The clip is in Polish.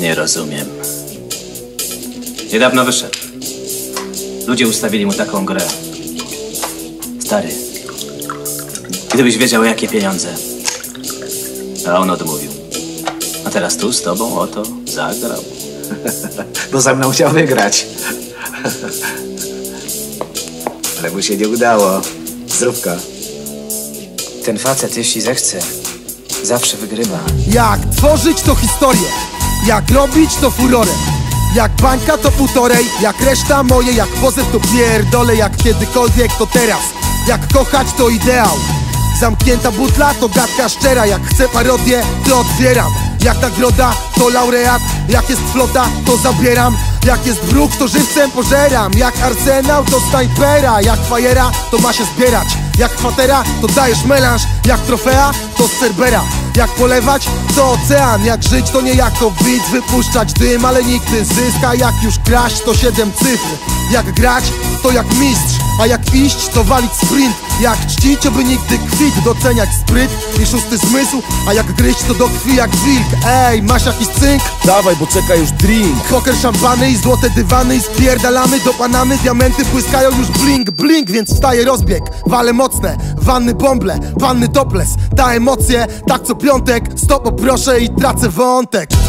Nie rozumiem. Niedawno wyszedł. Ludzie ustawili mu taką grę. Stary, gdybyś wiedział, jakie pieniądze. A on odmówił. A teraz tu z tobą oto zagrał. Bo ze mną chciał wygrać. Ale mu się nie udało. Zdrówka. Ten facet, jeśli zechce, zawsze wygrywa. Jak tworzyć to historię, jak robić to furorem? Jak bańka to półtorej, jak reszta moje, jak pozew to pierdolę? Jak kiedykolwiek to teraz, jak kochać to ideał? Zamknięta butla to gadka szczera, jak chcę parodię to otwieram. Jak nagroda to laureat, jak jest flota to zabieram. Jak jest wróg to żywcem pożeram. Jak arsenał to snajpera, jak fajera to ma się zbierać jak kwatera, to dajesz melanż Jak trofea, to z Cerbera. Jak polewać, to ocean. Jak żyć, to nie jako widz. Wypuszczać dym, ale nigdy zyska. Jak już kraść, to siedem cyfr. Jak grać, to jak mistrz A jak iść, to walić sprint. Jak czcić, oby nigdy kwit Doceniać spryt. I szósty zmysł A jak gryźć, to do krwi jak wilk. Ej, masz jakiś cynk? Dawaj, bo czeka już drink. Poker, szampany i złote dywany I spierdalamy do Panamy. Diamenty błyskają już blink, blink Więc wstaje rozbieg, wale mocne Wanny bąble, panny topless. Ta emocje, tak co piątek. Stop poproszę i tracę wątek